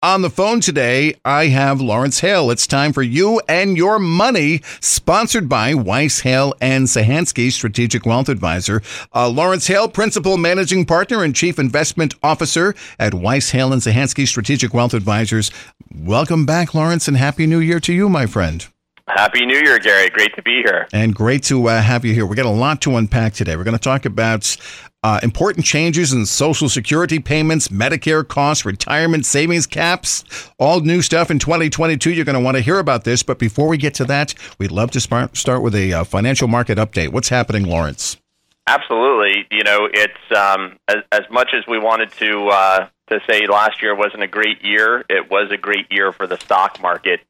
On the phone today, I have Lawrence Hale. It's time for You and Your Money, sponsored by Weiss, Hale, and Zahansky, Strategic Wealth Advisor. Uh, Lawrence Hale, Principal Managing Partner and Chief Investment Officer at Weiss, Hale, and Zahansky, Strategic Wealth Advisors. Welcome back, Lawrence, and Happy New Year to you, my friend. Happy New Year, Gary. Great to be here. And great to uh, have you here. We got a lot to unpack today. We're going to talk about uh, important changes in Social Security payments, Medicare costs, retirement savings caps, all new stuff in 2022. You're going to want to hear about this. But before we get to that, we'd love to start with a uh, financial market update. What's happening, Lawrence? Absolutely. You know, it's um, as, as, much as we wanted to uh, to say last year wasn't a great year. It was a great year for the stock market,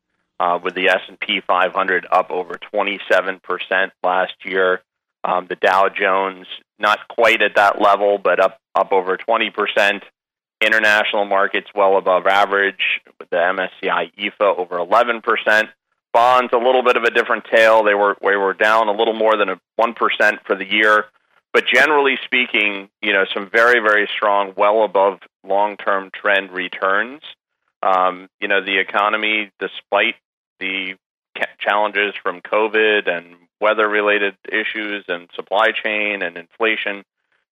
uh, with the S and P 500 up over 27 percent last year. Um, the Dow Jones not quite at that level, but up up over 20%. International markets well above average, with the MSCI EAFE over 11%. Bonds a little bit of a different tale. They were they were down a little more than a 1% for the year, but generally speaking, you know, some very very strong, well above long-term trend returns. Um, you know, the economy, despite the challenges from COVID and weather related issues and supply chain and inflation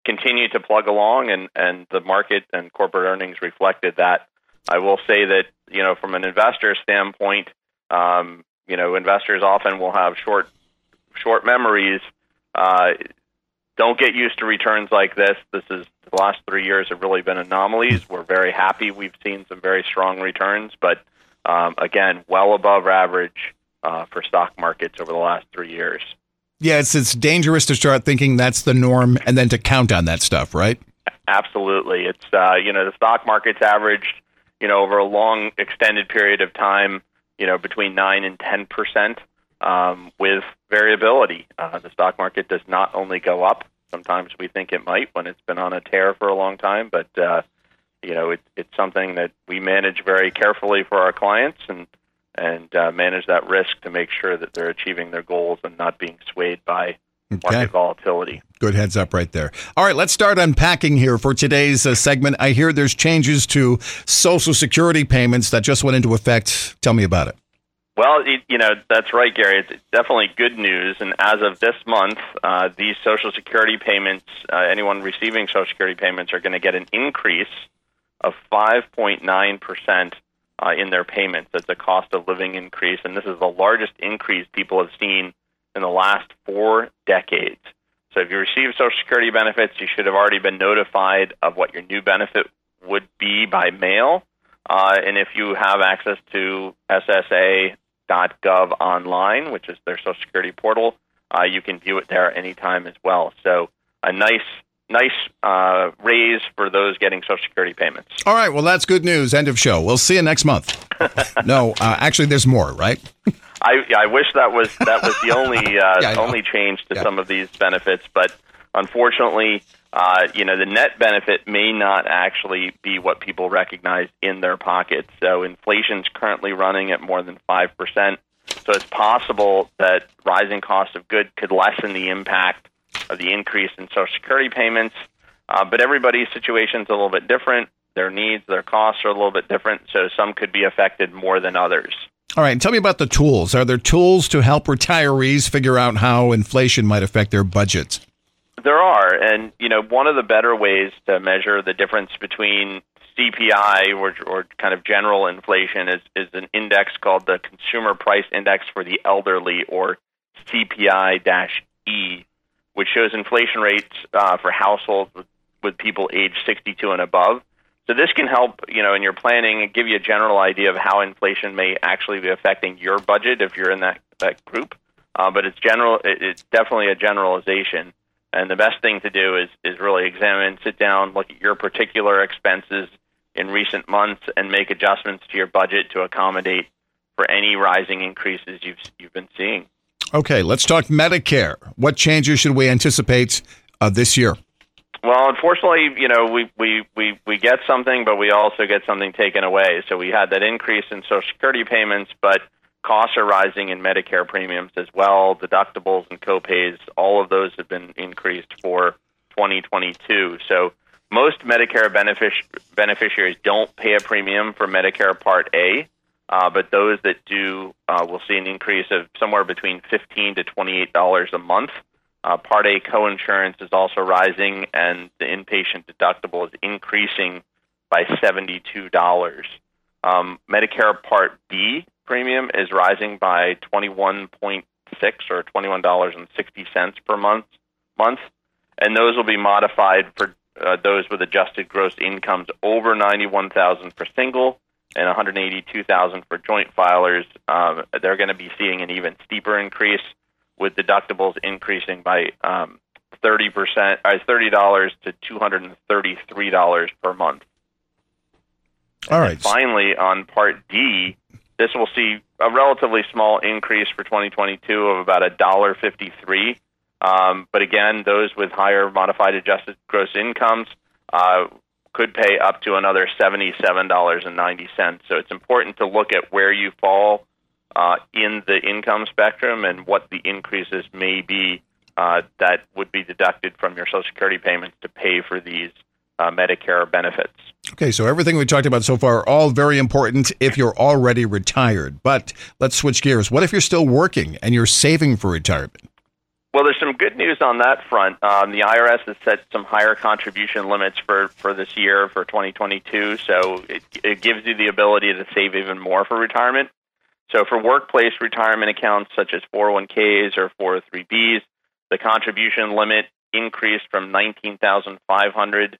continue to plug along and, and the market and corporate earnings reflected that. I will say that, you know, from an investor standpoint, um, you know, investors often will have short short memories. Uh, don't get used to returns like this. This is the last three years have really been anomalies. We're very happy. We've seen some very strong returns, but um, again, well above average uh, for stock markets over the last three years. Yeah, it's it's dangerous to start thinking that's the norm and then to count on that stuff, right? Absolutely. It's uh, you know the stock market's averaged you know over a long extended period of time you know between nine and ten percent um, with variability. Uh, the stock market does not only go up. Sometimes we think it might when it's been on a tear for a long time, but uh, you know it, it's something that we manage very carefully for our clients and and uh, manage that risk to make sure that they're achieving their goals and not being swayed by okay. market volatility. Good heads up right there. All right, let's start unpacking here for today's uh, segment. I hear there's changes to Social Security payments that just went into effect. Tell me about it. Well, you know, that's right, Gary. It's definitely good news. And as of this month, uh, these Social Security payments, uh, anyone receiving Social Security payments, are going to get an increase of 5.9% uh, in their payments That's a cost of living increase. And this is the largest increase people have seen in the last four decades. So if you receive Social Security benefits, you should have already been notified of what your new benefit would be by mail. Uh, and if you have access to SSA.gov online, which is their Social Security portal, uh, you can view it there anytime as well. So a nice nice uh, raise for those getting Social Security payments. All right. Well, that's good news. End of show. We'll see you next month. no, uh, actually, there's more, right? I, I wish that was that was the only uh, yeah, only change to yeah. some of these benefits, but unfortunately, uh, you know, the net benefit may not actually be what people recognize in their pockets. So inflation's currently running at more than five percent. So it's possible that rising costs of good could lessen the impact the increase in Social Security payments. Uh, but everybody's situation is a little bit different. Their needs, their costs are a little bit different. So some could be affected more than others. All right. Tell me about the tools. Are there tools to help retirees figure out how inflation might affect their budgets? There are. And, you know, one of the better ways to measure the difference between CPI or, or kind of general inflation is, is an index called the Consumer Price Index for the Elderly or CPI E which shows inflation rates uh, for households with, people aged 62 and above. So this can help, you know, in your planning and give you a general idea of how inflation may actually be affecting your budget if you're in that that group. Uh, but it's general. It, it's definitely a generalization. And the best thing to do is is really examine, sit down, look at your particular expenses in recent months, and make adjustments to your budget to accommodate for any rising increases you've you've been seeing. Okay, let's talk Medicare. What changes should we anticipate uh, this year? Well, unfortunately, you know, we, we, we, we get something, but we also get something taken away. So we had that increase in Social Security payments, but costs are rising in Medicare premiums as well. Deductibles and copays, all of those have been increased for 2022. So most Medicare benefic- beneficiaries don't pay a premium for Medicare Part A, uh, but those that do uh, will see an increase of somewhere between fifteen to twenty-eight dollars a month. Uh, Part A coinsurance is also rising, and the inpatient deductible is increasing by seventy-two dollars. Um, Medicare Part B premium is rising by twenty-one point six or twenty-one dollars and sixty cents per month. Month, and those will be modified for uh, those with adjusted gross incomes over 91,000 for single and 182,000 for joint filers. Um, they're going to be seeing an even steeper increase with deductibles increasing by um, 30%, uh, $30 to $233 per month. All right. And finally, on Part D, this will see a relatively small increase for 2022 of about a dollar fifty-three um, but again, those with higher modified adjusted gross incomes uh, could pay up to another $77.90. So it's important to look at where you fall uh, in the income spectrum and what the increases may be uh, that would be deducted from your Social Security payments to pay for these uh, Medicare benefits. Okay, so everything we talked about so far, all very important if you're already retired. But let's switch gears. What if you're still working and you're saving for retirement? Well, there's some good news on that front. Um, the IRS has set some higher contribution limits for, for this year, for 2022, so it, it gives you the ability to save even more for retirement. So, for workplace retirement accounts such as 401ks or 403bs, the contribution limit increased from 19,500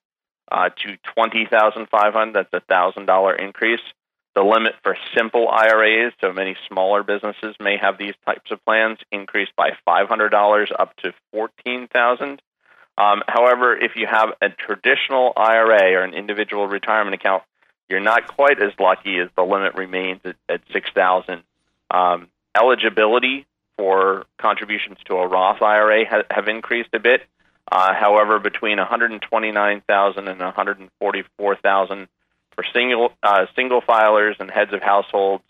uh, to 20,500. That's a thousand dollar increase. The limit for simple IRAs, so many smaller businesses may have these types of plans, increased by $500 up to 14000 um, However, if you have a traditional IRA or an individual retirement account, you're not quite as lucky as the limit remains at, at 6000 um, Eligibility for contributions to a Roth IRA ha- have increased a bit. Uh, however, between 129,000 and 144,000 for single uh, single filers and heads of households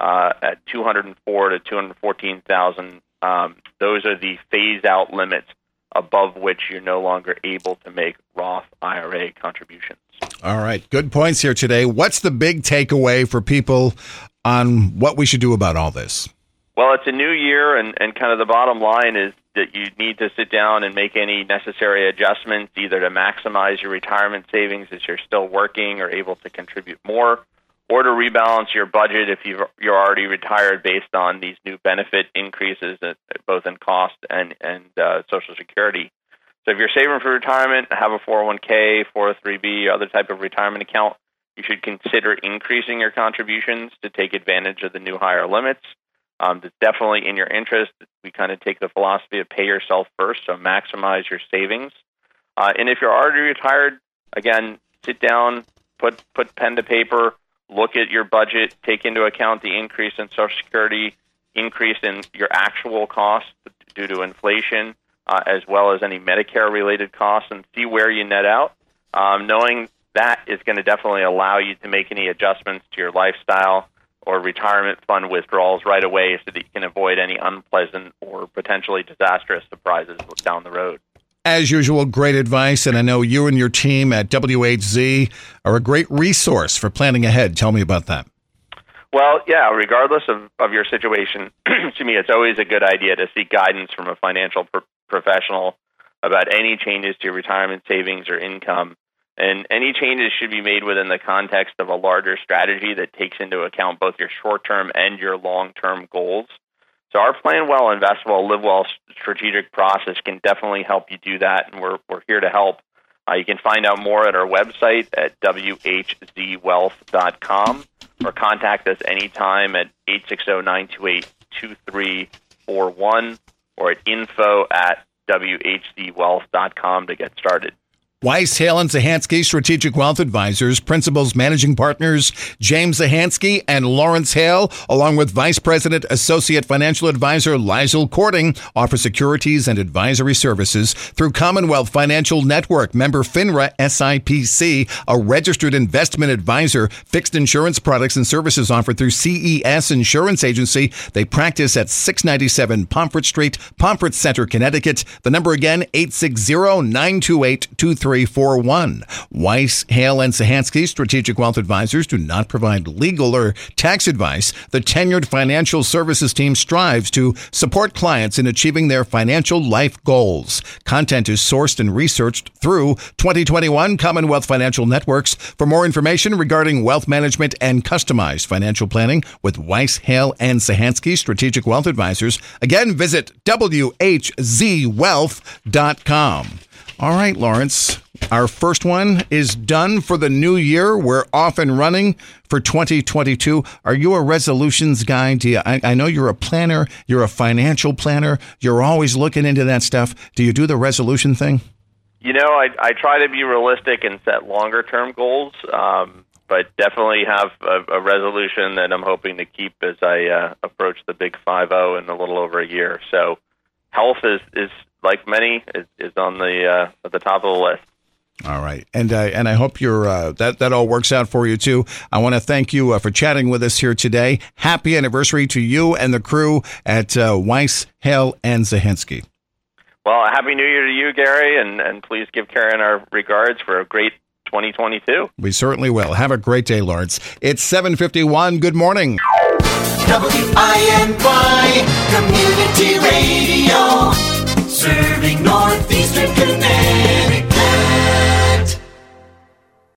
uh, at 204 to 214,000. Um, those are the phase out limits above which you're no longer able to make Roth IRA contributions. All right, good points here today. What's the big takeaway for people on what we should do about all this? Well, it's a new year, and, and kind of the bottom line is that you need to sit down and make any necessary adjustments, either to maximize your retirement savings as you're still working or able to contribute more, or to rebalance your budget if you've, you're already retired based on these new benefit increases, both in cost and, and uh, Social Security. So if you're saving for retirement, have a 401k, 403b, or other type of retirement account, you should consider increasing your contributions to take advantage of the new higher limits. Um, that's definitely in your interest. We kind of take the philosophy of pay yourself first, so maximize your savings. Uh, and if you're already retired, again, sit down, put put pen to paper, look at your budget, take into account the increase in Social Security, increase in your actual costs due to inflation, uh, as well as any Medicare related costs, and see where you net out. Um, knowing that is going to definitely allow you to make any adjustments to your lifestyle or retirement fund withdrawals right away so that you can avoid any unpleasant or potentially disastrous surprises down the road. As usual, great advice. And I know you and your team at WHZ are a great resource for planning ahead. Tell me about that. Well, yeah, regardless of, of your situation, to me, it's always a good idea to seek guidance from a financial pro- professional about any changes to your retirement savings or income and any changes should be made within the context of a larger strategy that takes into account both your short term and your long term goals. So, our Plan Well, Invest Well, Live Well strategic process can definitely help you do that, and we're, we're here to help. Uh, you can find out more at our website at whzwealth.com or contact us anytime at 860-928-2341 or at info at whzwealth.com to get started. Weiss, Hale, and Zahansky Strategic Wealth Advisors, Principals Managing Partners James Zahansky and Lawrence Hale, along with Vice President Associate Financial Advisor Lizel Courting, offer securities and advisory services through Commonwealth Financial Network, member FINRA SIPC, a registered investment advisor, fixed insurance products and services offered through CES Insurance Agency. They practice at 697 Pomfret Street, Pomfret Center, Connecticut. The number again, 860 928 23 6341. Weiss, Hale, and Zahansky Strategic Wealth Advisors do not provide legal or tax advice. The tenured financial services team strives to support clients in achieving their financial life goals. Content is sourced and researched through 2021 Commonwealth Financial Networks. For more information regarding wealth management and customized financial planning with Weiss, Hale, and Zahansky Strategic Wealth Advisors, again, visit WHZWealth.com. All right, Lawrence. Our first one is done for the new year. We're off and running for 2022. Are you a resolutions guy? Do you, I, I know you're a planner. You're a financial planner. You're always looking into that stuff. Do you do the resolution thing? You know, I, I try to be realistic and set longer term goals, um, but definitely have a, a resolution that I'm hoping to keep as I uh, approach the big five zero in a little over a year. So, health is is like many is, is on the uh, at the top of the list. All right, and uh, and I hope you're uh, that that all works out for you too. I want to thank you uh, for chatting with us here today. Happy anniversary to you and the crew at uh, Weiss, Hale, and Zahansky. Well, happy New Year to you, Gary, and and please give Karen our regards for a great 2022. We certainly will. Have a great day, Lawrence. It's 7:51. Good morning. WINY Community Radio. Serving Northeastern Connecticut.